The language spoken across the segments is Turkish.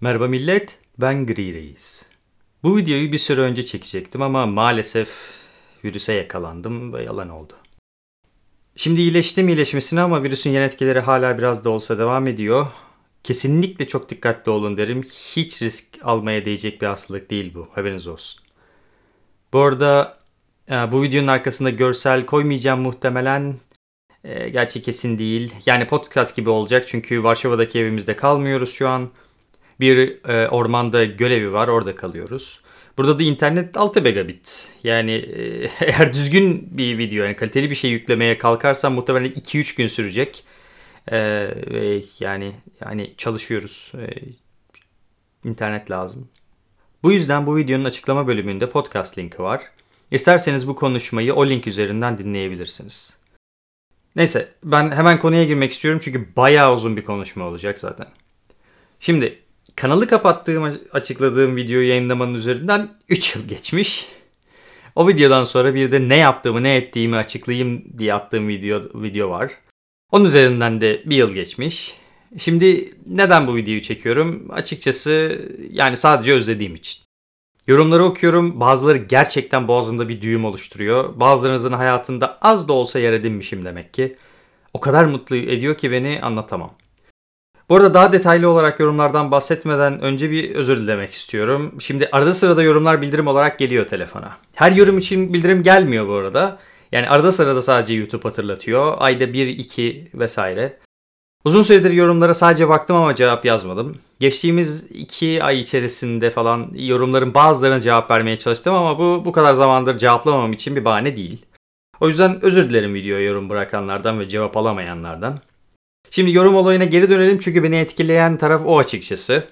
Merhaba millet, ben Gri Reis. Bu videoyu bir süre önce çekecektim ama maalesef virüse yakalandım ve yalan oldu. Şimdi iyileştim iyileşmesine ama virüsün yan etkileri hala biraz da olsa devam ediyor. Kesinlikle çok dikkatli olun derim. Hiç risk almaya değecek bir hastalık değil bu. Haberiniz olsun. Bu arada e, bu videonun arkasında görsel koymayacağım muhtemelen. E, gerçi kesin değil. Yani podcast gibi olacak çünkü Varşova'daki evimizde kalmıyoruz şu an. Bir e, ormanda gölevi var orada kalıyoruz. Burada da internet 6 megabit. Yani e, eğer düzgün bir video yani kaliteli bir şey yüklemeye kalkarsam muhtemelen 2-3 gün sürecek. E, ve yani yani çalışıyoruz. E, internet lazım. Bu yüzden bu videonun açıklama bölümünde podcast linki var. İsterseniz bu konuşmayı o link üzerinden dinleyebilirsiniz. Neyse ben hemen konuya girmek istiyorum çünkü bayağı uzun bir konuşma olacak zaten. Şimdi kanalı kapattığım açıkladığım videoyu yayınlamanın üzerinden 3 yıl geçmiş. O videodan sonra bir de ne yaptığımı ne ettiğimi açıklayayım diye attığım video, video var. Onun üzerinden de bir yıl geçmiş. Şimdi neden bu videoyu çekiyorum? Açıkçası yani sadece özlediğim için. Yorumları okuyorum. Bazıları gerçekten boğazımda bir düğüm oluşturuyor. Bazılarınızın hayatında az da olsa yer edinmişim demek ki. O kadar mutlu ediyor ki beni anlatamam. Bu arada daha detaylı olarak yorumlardan bahsetmeden önce bir özür dilemek istiyorum. Şimdi arada sırada yorumlar bildirim olarak geliyor telefona. Her yorum için bildirim gelmiyor bu arada. Yani arada sırada sadece YouTube hatırlatıyor. Ayda 1, 2 vesaire. Uzun süredir yorumlara sadece baktım ama cevap yazmadım. Geçtiğimiz 2 ay içerisinde falan yorumların bazılarına cevap vermeye çalıştım ama bu bu kadar zamandır cevaplamam için bir bahane değil. O yüzden özür dilerim videoya yorum bırakanlardan ve cevap alamayanlardan. Şimdi yorum olayına geri dönelim çünkü beni etkileyen taraf o açıkçası.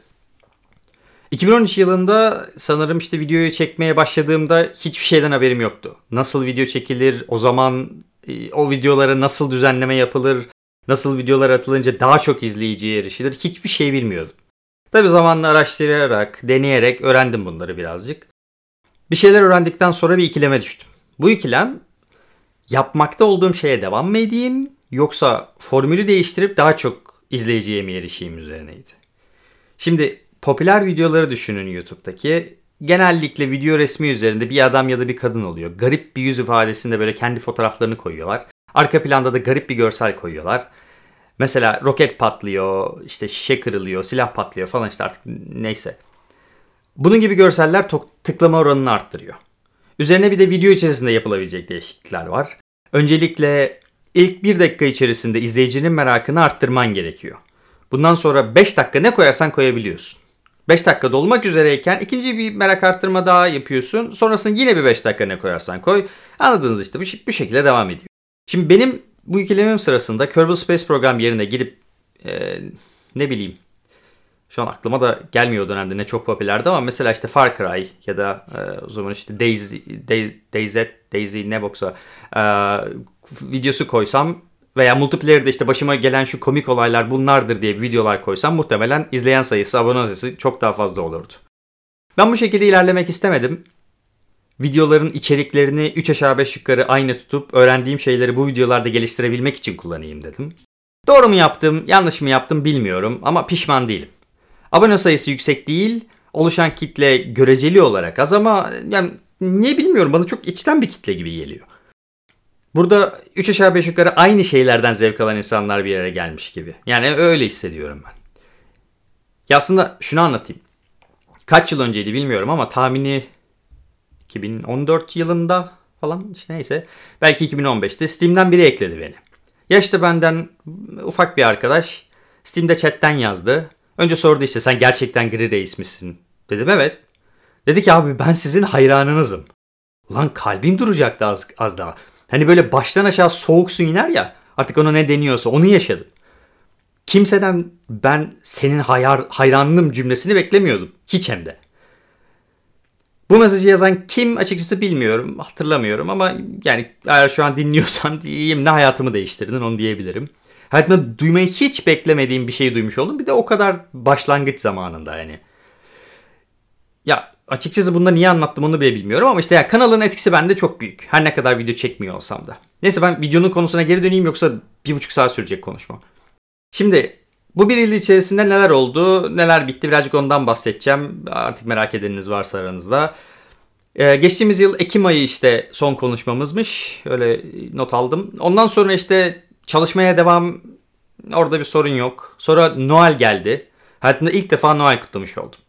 2013 yılında sanırım işte videoyu çekmeye başladığımda hiçbir şeyden haberim yoktu. Nasıl video çekilir, o zaman e, o videolara nasıl düzenleme yapılır, nasıl videolar atılınca daha çok izleyiciye erişilir hiçbir şey bilmiyordum. Tabi zamanla araştırarak, deneyerek öğrendim bunları birazcık. Bir şeyler öğrendikten sonra bir ikileme düştüm. Bu ikilem yapmakta olduğum şeye devam mı edeyim yoksa formülü değiştirip daha çok izleyiciye mi erişeyim üzerineydi. Şimdi popüler videoları düşünün YouTube'daki. Genellikle video resmi üzerinde bir adam ya da bir kadın oluyor. Garip bir yüz ifadesinde böyle kendi fotoğraflarını koyuyorlar. Arka planda da garip bir görsel koyuyorlar. Mesela roket patlıyor, işte şişe kırılıyor, silah patlıyor falan işte artık neyse. Bunun gibi görseller tıklama oranını arttırıyor. Üzerine bir de video içerisinde yapılabilecek değişiklikler var. Öncelikle ilk bir dakika içerisinde izleyicinin merakını arttırman gerekiyor. Bundan sonra 5 dakika ne koyarsan koyabiliyorsun. 5 dakika dolmak üzereyken ikinci bir merak arttırma daha yapıyorsun. Sonrasında yine bir 5 dakika ne koyarsan koy. Anladınız işte bu, bu şekilde devam ediyor. Şimdi benim bu ikilemim sırasında Kerbal Space Program yerine girip e, ne bileyim şu an aklıma da gelmiyor dönemde ne çok popülerdi ama mesela işte Far Cry ya da e, o zaman işte Daisy, Daisy, Daisy ne boksa e, videosu koysam veya multiplayer'de işte başıma gelen şu komik olaylar bunlardır diye videolar koysam muhtemelen izleyen sayısı, abone sayısı çok daha fazla olurdu. Ben bu şekilde ilerlemek istemedim. Videoların içeriklerini 3 aşağı 5 yukarı aynı tutup öğrendiğim şeyleri bu videolarda geliştirebilmek için kullanayım dedim. Doğru mu yaptım, yanlış mı yaptım bilmiyorum ama pişman değilim. Abone sayısı yüksek değil, oluşan kitle göreceli olarak az ama yani niye bilmiyorum bana çok içten bir kitle gibi geliyor. Burada 3 aşağı 5 yukarı aynı şeylerden zevk alan insanlar bir yere gelmiş gibi. Yani öyle hissediyorum ben. Ya aslında şunu anlatayım. Kaç yıl önceydi bilmiyorum ama tahmini 2014 yılında falan işte neyse. Belki 2015'te Steam'den biri ekledi beni. Ya işte benden ufak bir arkadaş Steam'de chatten yazdı. Önce sordu işte sen gerçekten Gri Reis misin? Dedim evet. Dedi ki abi ben sizin hayranınızım. Ulan kalbim duracaktı az, az daha. Hani böyle baştan aşağı soğuk su iner ya. Artık ona ne deniyorsa onu yaşadım. Kimseden ben senin hayar, hayranlığım cümlesini beklemiyordum. Hiç hem de. Bu mesajı yazan kim açıkçası bilmiyorum. Hatırlamıyorum ama yani eğer şu an dinliyorsan diyeyim ne hayatımı değiştirdin onu diyebilirim. Hayatımda duymayı hiç beklemediğim bir şey duymuş oldum. Bir de o kadar başlangıç zamanında yani. Ya açıkçası bunda niye anlattım onu bile bilmiyorum ama işte ya kanalın etkisi bende çok büyük. Her ne kadar video çekmiyor olsam da. Neyse ben videonun konusuna geri döneyim yoksa bir buçuk saat sürecek konuşmam. Şimdi Bu bir yıl içerisinde neler oldu, neler bitti birazcık ondan bahsedeceğim. Artık merak edeniniz varsa aranızda. Ee, geçtiğimiz yıl Ekim ayı işte son konuşmamızmış. Öyle not aldım. Ondan sonra işte çalışmaya devam. Orada bir sorun yok. Sonra Noel geldi. Hayatımda ilk defa Noel kutlamış oldum.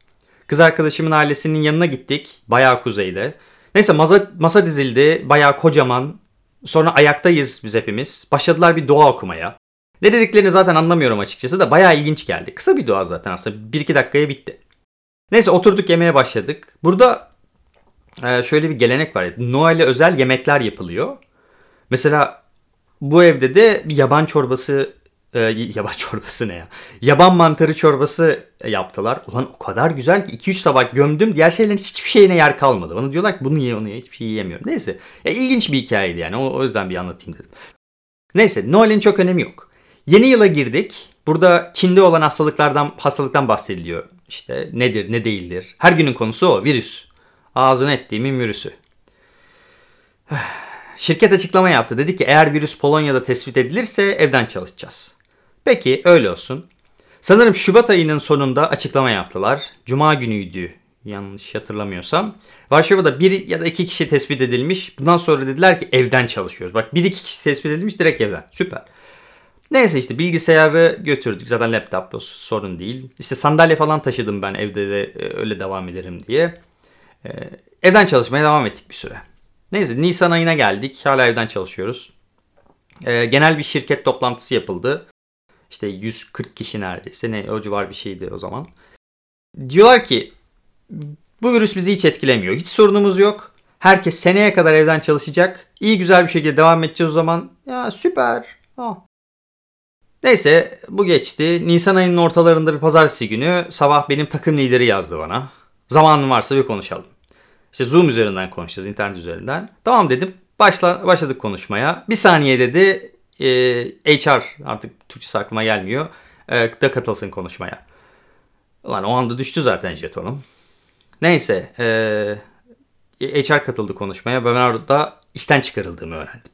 Kız arkadaşımın ailesinin yanına gittik. Bayağı kuzeyde. Neyse masa, masa dizildi. Bayağı kocaman. Sonra ayaktayız biz hepimiz. Başladılar bir dua okumaya. Ne dediklerini zaten anlamıyorum açıkçası da bayağı ilginç geldi. Kısa bir dua zaten aslında. 1-2 dakikaya bitti. Neyse oturduk yemeğe başladık. Burada e, şöyle bir gelenek var. Noel'e özel yemekler yapılıyor. Mesela bu evde de yaban çorbası e, yaban çorbası ne ya? Yaban mantarı çorbası yaptılar. Ulan o kadar güzel ki 2-3 tabak gömdüm. Diğer şeylerin hiçbir şeyine yer kalmadı. Bana diyorlar ki bunu ye onu ye. Hiçbir şey yiyemiyorum. Neyse. Ya, ilginç bir hikayeydi yani. O, o yüzden bir anlatayım dedim. Neyse Noel'in çok önemi yok. Yeni yıla girdik. Burada Çin'de olan hastalıklardan hastalıktan bahsediliyor. İşte nedir ne değildir. Her günün konusu o virüs. Ağzını ettiğimin virüsü. Şirket açıklama yaptı. Dedi ki eğer virüs Polonya'da tespit edilirse evden çalışacağız. Peki öyle olsun. Sanırım Şubat ayının sonunda açıklama yaptılar. Cuma günüydü yanlış hatırlamıyorsam. Varşova'da bir ya da iki kişi tespit edilmiş. Bundan sonra dediler ki evden çalışıyoruz. Bak bir iki kişi tespit edilmiş direkt evden. Süper. Neyse işte bilgisayarı götürdük. Zaten laptop sorun değil. İşte sandalye falan taşıdım ben evde de e, öyle devam ederim diye. Ee, evden çalışmaya devam ettik bir süre. Neyse Nisan ayına geldik. Hala evden çalışıyoruz. Ee, genel bir şirket toplantısı yapıldı. İşte 140 kişi neredeyse ne o civar bir şeydi o zaman. Diyorlar ki bu virüs bizi hiç etkilemiyor. Hiç sorunumuz yok. Herkes seneye kadar evden çalışacak. İyi güzel bir şekilde devam edeceğiz o zaman. Ya süper. Oh. Neyse bu geçti. Nisan ayının ortalarında bir pazartesi günü sabah benim takım lideri yazdı bana. Zamanın varsa bir konuşalım. İşte Zoom üzerinden konuşacağız, internet üzerinden. Tamam dedim. Başla, başladık konuşmaya. Bir saniye dedi e, HR artık Türkçe aklıma gelmiyor. E, da katılsın konuşmaya. Ulan o anda düştü zaten jetonum. Neyse e, HR katıldı konuşmaya. Ben orada işten çıkarıldığımı öğrendim.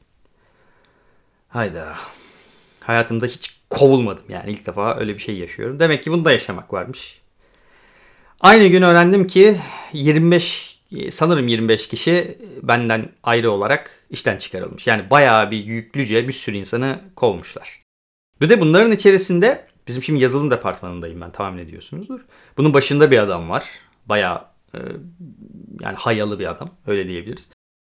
Hayda. Hayatımda hiç kovulmadım yani ilk defa öyle bir şey yaşıyorum. Demek ki bunda yaşamak varmış. Aynı gün öğrendim ki 25 sanırım 25 kişi benden ayrı olarak işten çıkarılmış. Yani bayağı bir yüklüce bir sürü insanı kovmuşlar. Bir de bunların içerisinde bizim şimdi yazılım departmanındayım ben tahmin ediyorsunuzdur. Bunun başında bir adam var. Bayağı e, yani hayalı bir adam öyle diyebiliriz.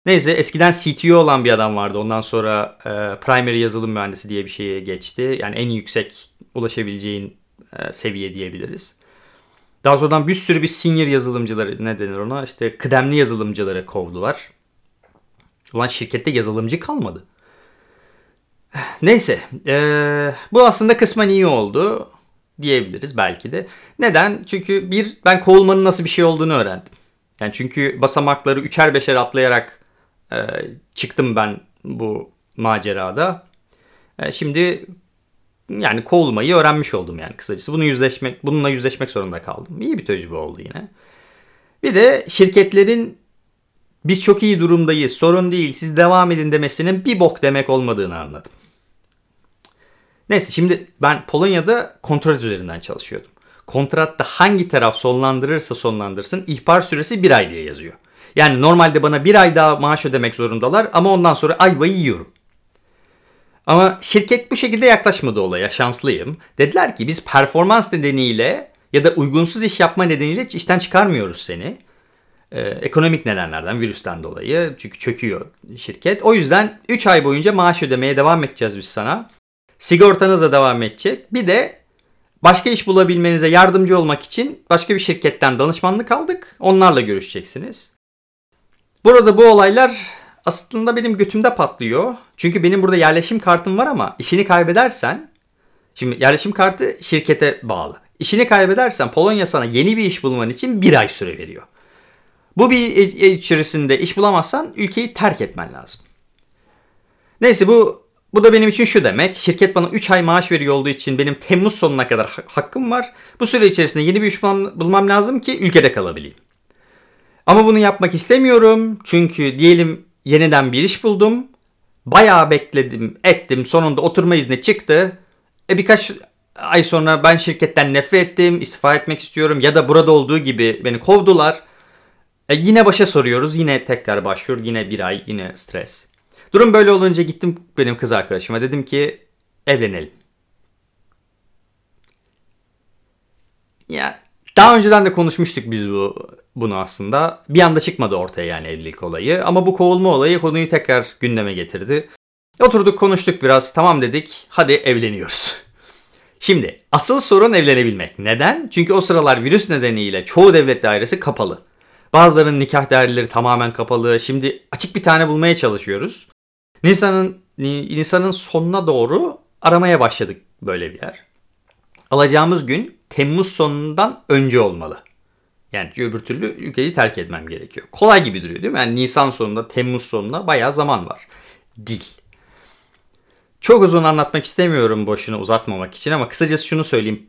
Neyse eskiden CTO olan bir adam vardı. Ondan sonra e, primary yazılım mühendisi diye bir şeye geçti. Yani en yüksek ulaşabileceğin e, seviye diyebiliriz. Daha sonradan bir sürü bir senior yazılımcıları ne denir ona işte kıdemli yazılımcıları kovdular. Ulan şirkette yazılımcı kalmadı. Neyse ee, bu aslında kısmen iyi oldu diyebiliriz belki de. Neden? Çünkü bir ben kovulmanın nasıl bir şey olduğunu öğrendim. Yani çünkü basamakları üçer beşer atlayarak e, çıktım ben bu macerada. E, şimdi yani kovulmayı öğrenmiş oldum yani kısacası. Bunu yüzleşmek, bununla yüzleşmek zorunda kaldım. İyi bir tecrübe oldu yine. Bir de şirketlerin biz çok iyi durumdayız, sorun değil, siz devam edin demesinin bir bok demek olmadığını anladım. Neyse şimdi ben Polonya'da kontrat üzerinden çalışıyordum. Kontratta hangi taraf sonlandırırsa sonlandırsın ihbar süresi bir ay diye yazıyor. Yani normalde bana bir ay daha maaş ödemek zorundalar ama ondan sonra ayvayı yiyorum. Ama şirket bu şekilde yaklaşmadı olaya. Şanslıyım. Dediler ki biz performans nedeniyle ya da uygunsuz iş yapma nedeniyle işten çıkarmıyoruz seni. Ee, ekonomik nedenlerden, virüsten dolayı. Çünkü çöküyor şirket. O yüzden 3 ay boyunca maaş ödemeye devam edeceğiz biz sana. Sigortanız da devam edecek. Bir de başka iş bulabilmenize yardımcı olmak için başka bir şirketten danışmanlık aldık. Onlarla görüşeceksiniz. Burada bu olaylar aslında benim götümde patlıyor. Çünkü benim burada yerleşim kartım var ama işini kaybedersen şimdi yerleşim kartı şirkete bağlı. İşini kaybedersen Polonya sana yeni bir iş bulman için bir ay süre veriyor. Bu bir içerisinde iş bulamazsan ülkeyi terk etmen lazım. Neyse bu bu da benim için şu demek. Şirket bana 3 ay maaş veriyor olduğu için benim Temmuz sonuna kadar hakkım var. Bu süre içerisinde yeni bir iş bulmam lazım ki ülkede kalabileyim. Ama bunu yapmak istemiyorum. Çünkü diyelim yeniden bir iş buldum. Bayağı bekledim, ettim. Sonunda oturma izni çıktı. E birkaç ay sonra ben şirketten nefret ettim, istifa etmek istiyorum ya da burada olduğu gibi beni kovdular. E yine başa soruyoruz. Yine tekrar başvur. Yine bir ay. Yine stres. Durum böyle olunca gittim benim kız arkadaşıma. Dedim ki evlenelim. Ya daha önceden de konuşmuştuk biz bu bunu aslında. Bir anda çıkmadı ortaya yani evlilik olayı. Ama bu kovulma olayı konuyu tekrar gündeme getirdi. Oturduk konuştuk biraz. Tamam dedik. Hadi evleniyoruz. Şimdi asıl sorun evlenebilmek. Neden? Çünkü o sıralar virüs nedeniyle çoğu devlet dairesi kapalı. Bazılarının nikah daireleri tamamen kapalı. Şimdi açık bir tane bulmaya çalışıyoruz. Nisan'ın Nisan'ın sonuna doğru aramaya başladık böyle bir yer. Alacağımız gün Temmuz sonundan önce olmalı. Yani öbür türlü ülkeyi terk etmem gerekiyor. Kolay gibi duruyor değil mi? Yani Nisan sonunda Temmuz sonunda bayağı zaman var. Dil. Çok uzun anlatmak istemiyorum boşuna uzatmamak için ama kısacası şunu söyleyeyim.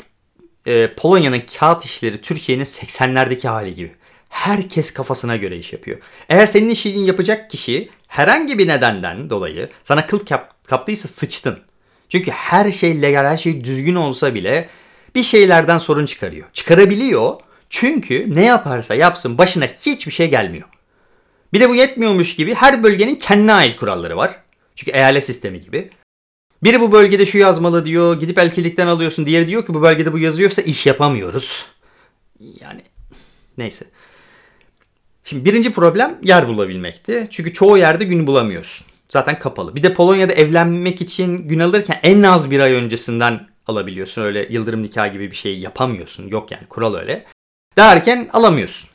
Ee, Polonya'nın kağıt işleri Türkiye'nin 80'lerdeki hali gibi. Herkes kafasına göre iş yapıyor. Eğer senin işini yapacak kişi herhangi bir nedenden dolayı sana kıl kap, kaptıysa sıçtın. Çünkü her şey legal, her şey düzgün olsa bile bir şeylerden sorun çıkarıyor. Çıkarabiliyor çünkü ne yaparsa yapsın başına hiçbir şey gelmiyor. Bir de bu yetmiyormuş gibi her bölgenin kendine ait kuralları var. Çünkü eyalet sistemi gibi. Biri bu bölgede şu yazmalı diyor. Gidip elkilikten alıyorsun. Diğeri diyor ki bu bölgede bu yazıyorsa iş yapamıyoruz. Yani neyse. Şimdi birinci problem yer bulabilmekti. Çünkü çoğu yerde gün bulamıyorsun. Zaten kapalı. Bir de Polonya'da evlenmek için gün alırken en az bir ay öncesinden alabiliyorsun. Öyle yıldırım nikah gibi bir şey yapamıyorsun. Yok yani kural öyle. Derken alamıyorsun.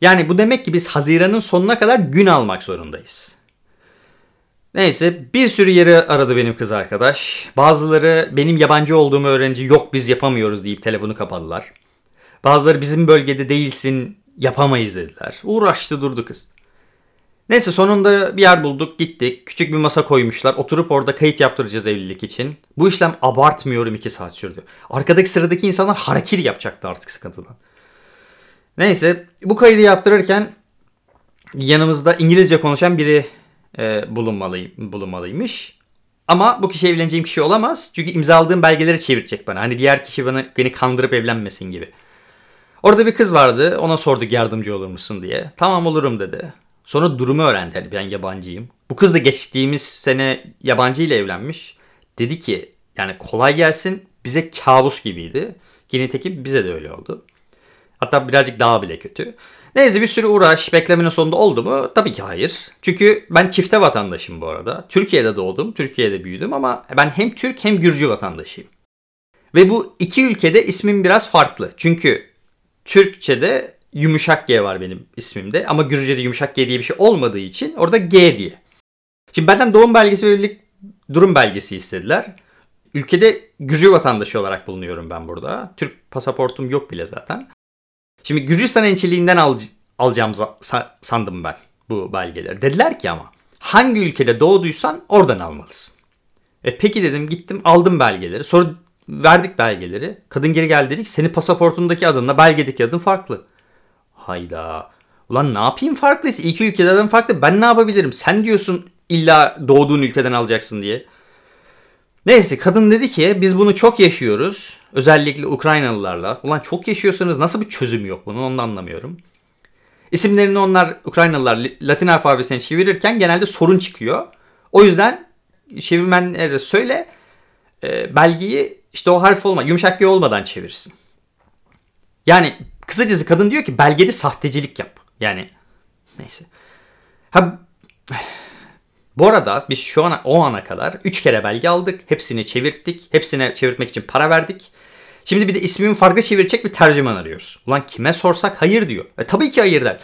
Yani bu demek ki biz Haziran'ın sonuna kadar gün almak zorundayız. Neyse bir sürü yeri aradı benim kız arkadaş. Bazıları benim yabancı olduğumu öğrenince yok biz yapamıyoruz deyip telefonu kapadılar. Bazıları bizim bölgede değilsin yapamayız dediler. Uğraştı durdu kız. Neyse sonunda bir yer bulduk gittik. Küçük bir masa koymuşlar. Oturup orada kayıt yaptıracağız evlilik için. Bu işlem abartmıyorum 2 saat sürdü. Arkadaki sıradaki insanlar harekir yapacaktı artık sıkıntıdan. Neyse bu kaydı yaptırırken yanımızda İngilizce konuşan biri e, bulunmalıyım, bulunmalıymış. Ama bu kişi evleneceğim kişi olamaz. Çünkü imzaladığım belgeleri çevirecek bana. Hani diğer kişi bana beni kandırıp evlenmesin gibi. Orada bir kız vardı. Ona sorduk yardımcı olur musun diye. Tamam olurum dedi. Sonra durumu öğrendi. Hani ben yabancıyım. Bu kız da geçtiğimiz sene yabancı ile evlenmiş. Dedi ki yani kolay gelsin bize kabus gibiydi. Ki bize de öyle oldu. Hatta birazcık daha bile kötü. Neyse bir sürü uğraş beklemenin sonunda oldu mu? Tabii ki hayır. Çünkü ben çifte vatandaşım bu arada. Türkiye'de doğdum, Türkiye'de büyüdüm ama ben hem Türk hem Gürcü vatandaşıyım. Ve bu iki ülkede ismim biraz farklı. Çünkü Türkçe'de yumuşak G var benim ismimde ama Gürcüce'de yumuşak G diye bir şey olmadığı için orada G diye. Şimdi benden doğum belgesi ve evlilik durum belgesi istediler. Ülkede Gürcü vatandaşı olarak bulunuyorum ben burada. Türk pasaportum yok bile zaten. Şimdi Gürcistan elçiliğinden al, alacağım sandım ben bu belgeleri. Dediler ki ama hangi ülkede doğduysan oradan almalısın. E peki dedim gittim aldım belgeleri. Sonra verdik belgeleri. Kadın geri geldi dedik senin pasaportundaki adınla belgedeki adın farklı. Hayda. Ulan ne yapayım farklıysa iki ülkede adın farklı ben ne yapabilirim? Sen diyorsun illa doğduğun ülkeden alacaksın diye. Neyse kadın dedi ki biz bunu çok yaşıyoruz. Özellikle Ukraynalılarla. Ulan çok yaşıyorsanız nasıl bir çözüm yok bunun onu anlamıyorum. İsimlerini onlar Ukraynalılar Latin alfabesine çevirirken genelde sorun çıkıyor. O yüzden çevirmenlere söyle e, belgeyi işte o harf olma yumuşak G olmadan çevirsin. Yani kısacası kadın diyor ki belgede sahtecilik yap. Yani neyse. Ha bu arada biz şu ana o ana kadar 3 kere belge aldık. Hepsini çevirttik. Hepsine çevirtmek için para verdik. Şimdi bir de ismimi farklı çevirecek bir tercüman arıyoruz. Ulan kime sorsak hayır diyor. E, tabii ki hayır der.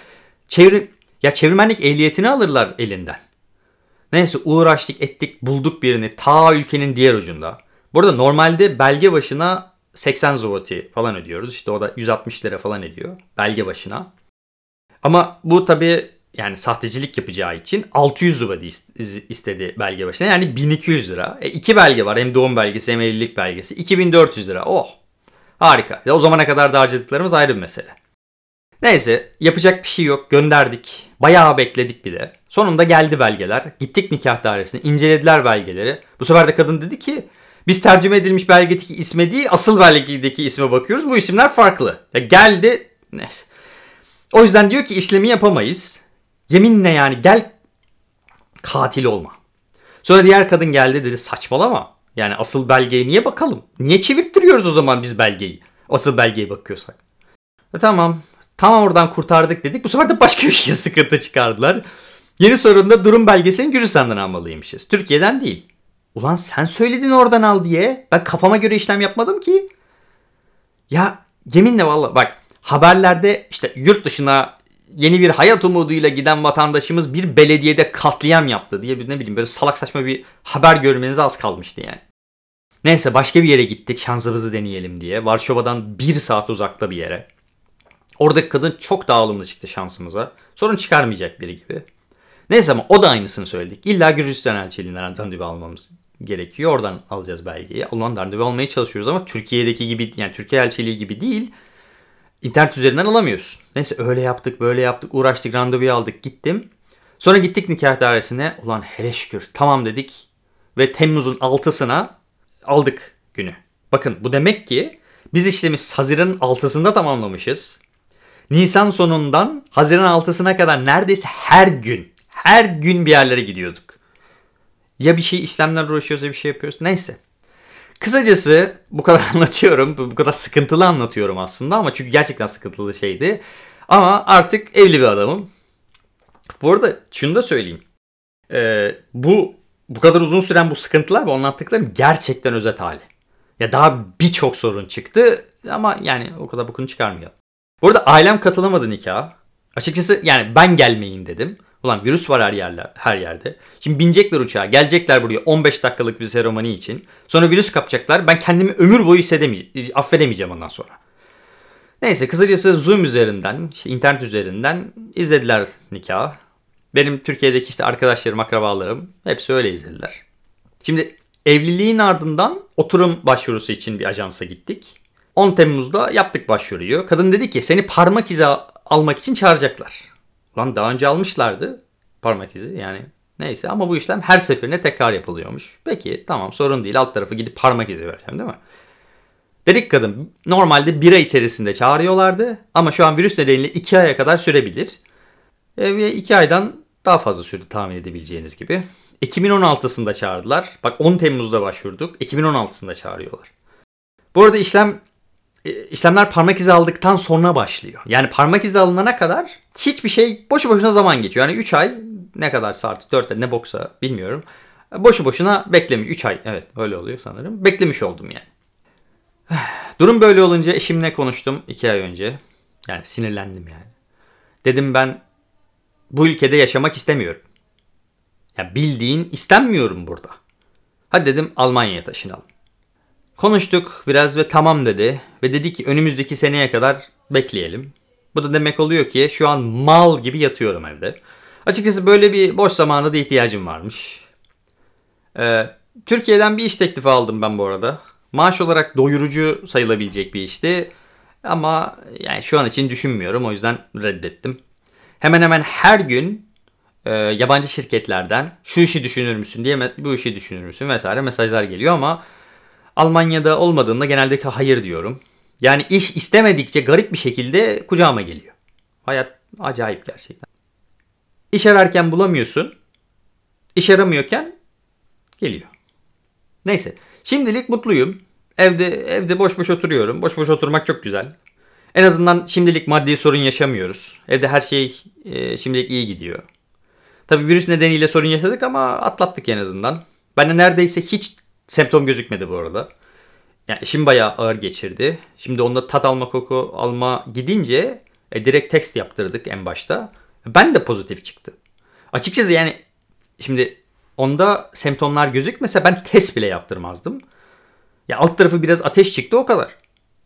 Çevir ya çevirmenlik ehliyetini alırlar elinden. Neyse uğraştık ettik bulduk birini ta ülkenin diğer ucunda. Burada normalde belge başına 80 zloty falan ödüyoruz. İşte o da 160 lira falan ediyor belge başına. Ama bu tabii yani sahtecilik yapacağı için 600 zloty istedi belge başına. Yani 1200 lira. E, iki belge var hem doğum belgesi hem evlilik belgesi. 2400 lira. Oh Harika. O zamana kadar da harcadıklarımız ayrı bir mesele. Neyse yapacak bir şey yok gönderdik. Bayağı bekledik bir de. Sonunda geldi belgeler. Gittik nikah dairesine incelediler belgeleri. Bu sefer de kadın dedi ki Biz tercüme edilmiş belgedeki isme değil asıl belgedeki isme bakıyoruz. Bu isimler farklı. Ya geldi neyse. O yüzden diyor ki işlemi yapamayız. Yeminle yani gel katil olma. Sonra diğer kadın geldi dedi saçmalama. Yani asıl belgeye niye bakalım? Niye çevirttiriyoruz o zaman biz belgeyi? Asıl belgeye bakıyorsak. E tamam. Tamam oradan kurtardık dedik. Bu sefer de başka bir şeye sıkıntı çıkardılar. Yeni sorunda durum belgesini Gürcistan'dan almalıymışız. Türkiye'den değil. Ulan sen söyledin oradan al diye. Ben kafama göre işlem yapmadım ki. Ya yeminle valla bak haberlerde işte yurt dışına yeni bir hayat umuduyla giden vatandaşımız bir belediyede katliam yaptı diye bir ne bileyim böyle salak saçma bir haber görmenize az kalmıştı yani. Neyse başka bir yere gittik şansımızı deneyelim diye. Varşova'dan bir saat uzakta bir yere. Oradaki kadın çok dağılımlı çıktı şansımıza. Sorun çıkarmayacak biri gibi. Neyse ama o da aynısını söyledik. İlla Gürcistan elçiliğinden randevu almamız gerekiyor. Oradan alacağız belgeyi. Ondan randevu almaya çalışıyoruz ama Türkiye'deki gibi yani Türkiye elçiliği gibi değil. İnternet üzerinden alamıyorsun. Neyse öyle yaptık böyle yaptık uğraştık randevuyu aldık gittim. Sonra gittik nikah dairesine. Ulan hele şükür tamam dedik. Ve Temmuz'un 6'sına aldık günü. Bakın bu demek ki biz işlemi Haziran'ın 6'sında tamamlamışız. Nisan sonundan Haziran 6'sına kadar neredeyse her gün her gün bir yerlere gidiyorduk. Ya bir şey işlemler uğraşıyoruz ya bir şey yapıyoruz. Neyse. Kısacası bu kadar anlatıyorum. Bu kadar sıkıntılı anlatıyorum aslında ama çünkü gerçekten sıkıntılı şeydi. Ama artık evli bir adamım. Bu arada şunu da söyleyeyim. Ee, bu bu kadar uzun süren bu sıkıntılar ve anlattıklarım gerçekten özet hali. Ya daha birçok sorun çıktı ama yani o kadar bokunu çıkarmayalım. Bu arada ailem katılamadı nikaha. Açıkçası yani ben gelmeyin dedim. Ulan virüs var her, yerler, her yerde. Şimdi binecekler uçağa. Gelecekler buraya 15 dakikalık bir seremoni için. Sonra virüs kapacaklar. Ben kendimi ömür boyu hissedemeyeceğim. Affedemeyeceğim ondan sonra. Neyse kısacası Zoom üzerinden, işte internet üzerinden izlediler nikahı. Benim Türkiye'deki işte arkadaşlarım, akrabalarım hepsi öyle izlediler. Şimdi evliliğin ardından oturum başvurusu için bir ajansa gittik. 10 Temmuz'da yaptık başvuruyu. Kadın dedi ki seni parmak izi almak için çağıracaklar. Lan daha önce almışlardı parmak izi yani neyse ama bu işlem her seferinde tekrar yapılıyormuş. Peki tamam sorun değil alt tarafı gidip parmak izi vereceğim değil mi? Dedik kadın normalde bir ay içerisinde çağırıyorlardı ama şu an virüs nedeniyle iki aya kadar sürebilir. E, ve iki aydan daha fazla sürdü tahmin edebileceğiniz gibi. 2016'sında çağırdılar. Bak 10 Temmuz'da başvurduk. 2016'sında çağırıyorlar. Bu arada işlem işlemler parmak izi aldıktan sonra başlıyor. Yani parmak izi alınana kadar hiçbir şey boşu boşuna zaman geçiyor. Yani 3 ay ne kadar artık 4 ay ne boksa bilmiyorum. Boşu boşuna beklemiş. 3 ay evet öyle oluyor sanırım. Beklemiş oldum yani. Durum böyle olunca eşimle konuştum 2 ay önce. Yani sinirlendim yani. Dedim ben bu ülkede yaşamak istemiyorum. Ya bildiğin istenmiyorum burada. Hadi dedim Almanya'ya taşınalım. Konuştuk biraz ve tamam dedi. Ve dedi ki önümüzdeki seneye kadar bekleyelim. Bu da demek oluyor ki şu an mal gibi yatıyorum evde. Açıkçası böyle bir boş zamana da ihtiyacım varmış. Ee, Türkiye'den bir iş teklifi aldım ben bu arada. Maaş olarak doyurucu sayılabilecek bir işti. Ama yani şu an için düşünmüyorum o yüzden reddettim. Hemen hemen her gün e, yabancı şirketlerden şu işi düşünür müsün diye bu işi düşünür müsün vesaire mesajlar geliyor ama Almanya'da olmadığında genelde hayır diyorum. Yani iş istemedikçe garip bir şekilde kucağıma geliyor. Hayat acayip gerçekten. İş ararken bulamıyorsun. İş aramıyorken geliyor. Neyse. Şimdilik mutluyum. Evde evde boş boş oturuyorum. Boş boş oturmak çok güzel. En azından şimdilik maddi sorun yaşamıyoruz. Evde her şey e, şimdilik iyi gidiyor. Tabii virüs nedeniyle sorun yaşadık ama atlattık en azından. Ben de neredeyse hiç Semptom gözükmedi bu arada. Yani işim bayağı ağır geçirdi. Şimdi onda tat alma koku alma gidince e, direkt tekst yaptırdık en başta. Ben de pozitif çıktı. Açıkçası yani şimdi onda semptomlar gözükmese ben test bile yaptırmazdım. Ya alt tarafı biraz ateş çıktı o kadar.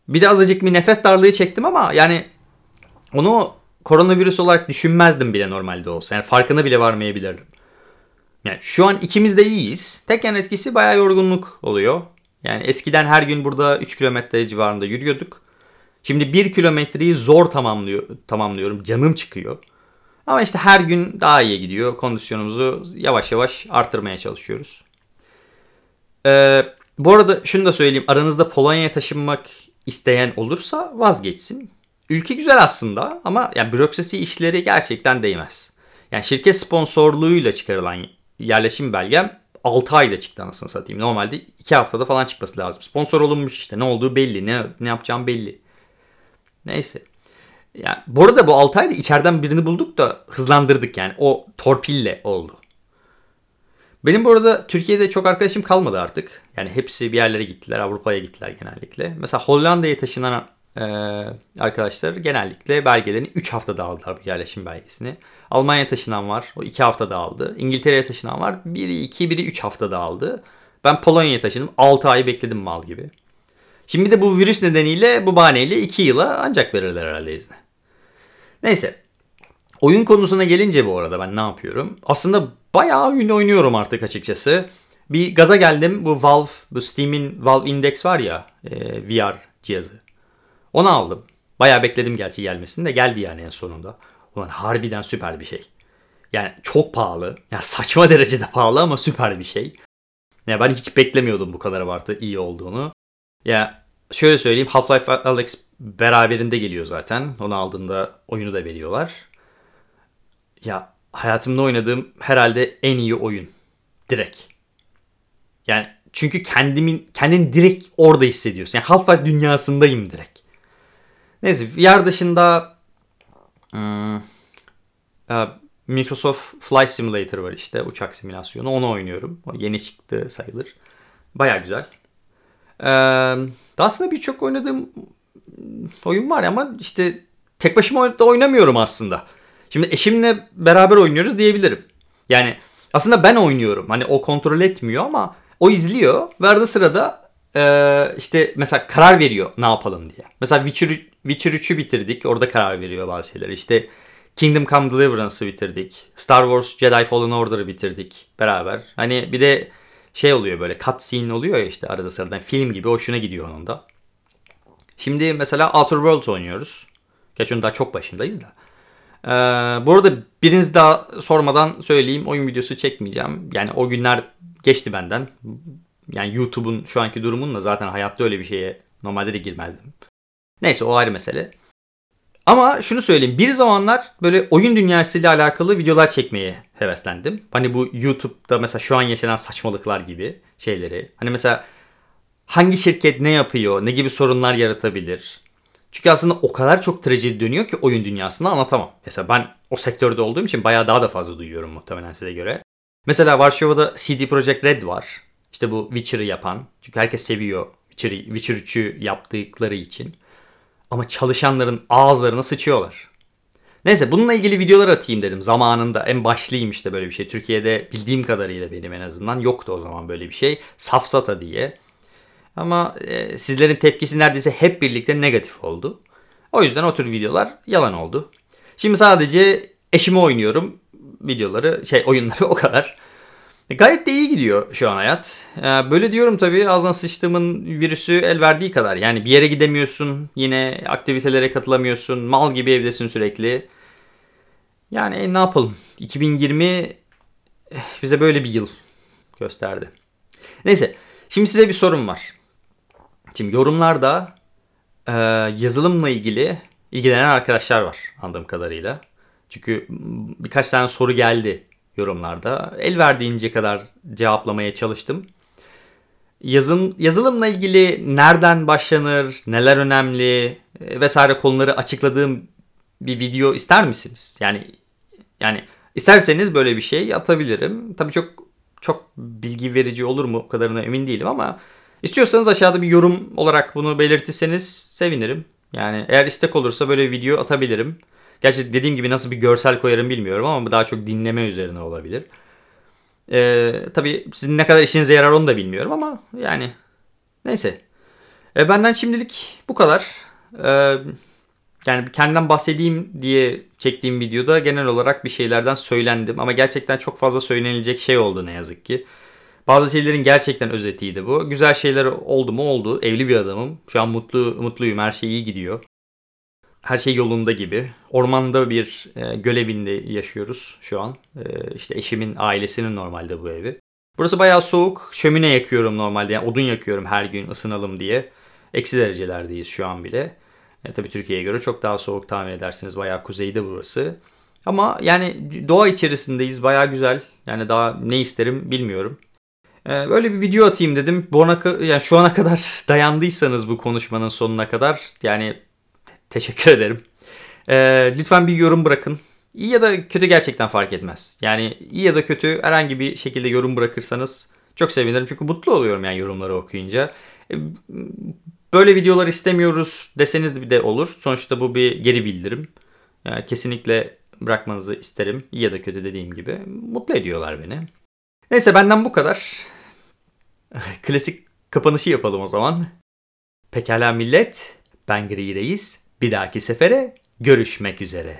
Bir de azıcık bir nefes darlığı çektim ama yani onu koronavirüs olarak düşünmezdim bile normalde olsa. Yani farkına bile varmayabilirdim. Yani şu an ikimiz de iyiyiz. Tek yan etkisi bayağı yorgunluk oluyor. Yani eskiden her gün burada 3 kilometre civarında yürüyorduk. Şimdi 1 kilometreyi zor tamamlıyor, tamamlıyorum. Canım çıkıyor. Ama işte her gün daha iyi gidiyor. Kondisyonumuzu yavaş yavaş arttırmaya çalışıyoruz. Ee, Bu arada şunu da söyleyeyim. Aranızda Polonya'ya taşınmak isteyen olursa vazgeçsin. Ülke güzel aslında ama yani bürokrasi işleri gerçekten değmez. Yani şirket sponsorluğuyla çıkarılan yerleşim belgem 6 ayda çıktı anasını satayım. Normalde 2 haftada falan çıkması lazım. Sponsor olunmuş işte ne olduğu belli, ne, ne yapacağım belli. Neyse. Yani bu arada bu 6 ayda içeriden birini bulduk da hızlandırdık yani. O torpille oldu. Benim bu arada Türkiye'de çok arkadaşım kalmadı artık. Yani hepsi bir yerlere gittiler. Avrupa'ya gittiler genellikle. Mesela Hollanda'ya taşınan e, arkadaşlar genellikle belgelerini 3 haftada aldılar bu yerleşim belgesini. Almanya'ya taşınan var. O 2 haftada aldı. İngiltere'ye taşınan var. Biri 2, biri 3 haftada aldı. Ben Polonya'ya taşındım. 6 ay bekledim mal gibi. Şimdi de bu virüs nedeniyle bu bahaneyle 2 yıla ancak verirler herhalde izni. Neyse. Oyun konusuna gelince bu arada ben ne yapıyorum? Aslında bayağı oyun oynuyorum artık açıkçası. Bir gaza geldim. Bu Valve, bu Steam'in Valve Index var ya e, VR cihazı. Onu aldım. Bayağı bekledim gerçi gelmesini de geldi yani en sonunda. Ulan harbiden süper bir şey. Yani çok pahalı. Yani saçma derecede pahalı ama süper bir şey. Ya ben hiç beklemiyordum bu kadar abartı iyi olduğunu. Ya şöyle söyleyeyim Half-Life Alex beraberinde geliyor zaten. Onu aldığında oyunu da veriyorlar. Ya hayatımda oynadığım herhalde en iyi oyun. Direkt. Yani çünkü kendimin kendini direkt orada hissediyorsun. Yani Half-Life dünyasındayım direkt. Neyse VR dışında hmm, e, Microsoft Flight Simulator var işte uçak simülasyonu onu oynuyorum. O yeni çıktı sayılır. Baya güzel. Ee, aslında birçok oynadığım oyun var ama işte tek başıma da oynamıyorum aslında. Şimdi eşimle beraber oynuyoruz diyebilirim. Yani aslında ben oynuyorum. Hani o kontrol etmiyor ama o izliyor ve arada sırada e, işte mesela karar veriyor ne yapalım diye. Mesela Witcher, Witcher 3'ü bitirdik. Orada karar veriyor bazı şeyler. İşte Kingdom Come Deliverance'ı bitirdik. Star Wars Jedi Fallen Order'ı bitirdik beraber. Hani bir de şey oluyor böyle cutscene oluyor ya işte arada sırada film gibi hoşuna gidiyor onun da. Şimdi mesela Outer Worlds oynuyoruz. Gerçi onun daha çok başındayız da. Ee, bu arada biriniz daha sormadan söyleyeyim oyun videosu çekmeyeceğim. Yani o günler geçti benden. Yani YouTube'un şu anki durumunla zaten hayatta öyle bir şeye normalde de girmezdim. Neyse o ayrı mesele. Ama şunu söyleyeyim. Bir zamanlar böyle oyun dünyasıyla alakalı videolar çekmeye heveslendim. Hani bu YouTube'da mesela şu an yaşanan saçmalıklar gibi şeyleri. Hani mesela hangi şirket ne yapıyor, ne gibi sorunlar yaratabilir? Çünkü aslında o kadar çok trajedi dönüyor ki oyun dünyasını anlatamam. Mesela ben o sektörde olduğum için bayağı daha da fazla duyuyorum muhtemelen size göre. Mesela Varşova'da CD Projekt Red var. İşte bu Witcher'ı yapan. Çünkü herkes seviyor Witcher, Witcher 3'ü yaptıkları için. Ama çalışanların ağızlarına sıçıyorlar. Neyse bununla ilgili videolar atayım dedim zamanında. En başlayayım işte böyle bir şey. Türkiye'de bildiğim kadarıyla benim en azından yoktu o zaman böyle bir şey. Safsata diye. Ama e, sizlerin tepkisi neredeyse hep birlikte negatif oldu. O yüzden o tür videolar yalan oldu. Şimdi sadece eşimi oynuyorum videoları, şey oyunları o kadar. E, gayet de iyi gidiyor şu an hayat. E, böyle diyorum tabii ağzına sıçtığımın virüsü el verdiği kadar. Yani bir yere gidemiyorsun, yine aktivitelere katılamıyorsun, mal gibi evdesin sürekli. Yani e, ne yapalım? 2020 bize böyle bir yıl gösterdi. Neyse, şimdi size bir sorum var. Şimdi yorumlarda yazılımla ilgili ilgilenen arkadaşlar var anladığım kadarıyla. Çünkü birkaç tane soru geldi yorumlarda. El verdiğince kadar cevaplamaya çalıştım. Yazım, yazılımla ilgili nereden başlanır, neler önemli e, vesaire konuları açıkladığım bir video ister misiniz? Yani yani isterseniz böyle bir şey atabilirim. Tabii çok çok bilgi verici olur mu o kadarına emin değilim ama İstiyorsanız aşağıda bir yorum olarak bunu belirtirseniz sevinirim. Yani eğer istek olursa böyle video atabilirim. Gerçi dediğim gibi nasıl bir görsel koyarım bilmiyorum ama daha çok dinleme üzerine olabilir. Ee, tabii sizin ne kadar işinize yarar onu da bilmiyorum ama yani neyse. Ee, benden şimdilik bu kadar. Ee, yani kendimden bahsedeyim diye çektiğim videoda genel olarak bir şeylerden söylendim. Ama gerçekten çok fazla söylenilecek şey oldu ne yazık ki. Bazı şeylerin gerçekten özetiydi bu. Güzel şeyler oldu mu oldu. Evli bir adamım. Şu an mutlu mutluyum. Her şey iyi gidiyor. Her şey yolunda gibi. Ormanda bir e, göl evinde yaşıyoruz şu an. E, işte eşimin ailesinin normalde bu evi. Burası bayağı soğuk. Şömine yakıyorum normalde. Yani odun yakıyorum her gün ısınalım diye. Eksi derecelerdeyiz şu an bile. E, tabii Türkiye'ye göre çok daha soğuk tahmin edersiniz. Bayağı kuzeyde burası. Ama yani doğa içerisindeyiz. Bayağı güzel. Yani daha ne isterim bilmiyorum. E, böyle bir video atayım dedim. Bu ana, yani şu ana kadar dayandıysanız bu konuşmanın sonuna kadar yani teşekkür ederim. E, lütfen bir yorum bırakın. İyi ya da kötü gerçekten fark etmez. Yani iyi ya da kötü herhangi bir şekilde yorum bırakırsanız çok sevinirim. Çünkü mutlu oluyorum yani yorumları okuyunca. E, böyle videolar istemiyoruz deseniz de olur. Sonuçta bu bir geri bildirim. Yani kesinlikle bırakmanızı isterim. İyi ya da kötü dediğim gibi. Mutlu ediyorlar beni. Neyse benden bu kadar. Klasik kapanışı yapalım o zaman. Pekala millet. Ben Gri Reis. Bir dahaki sefere görüşmek üzere.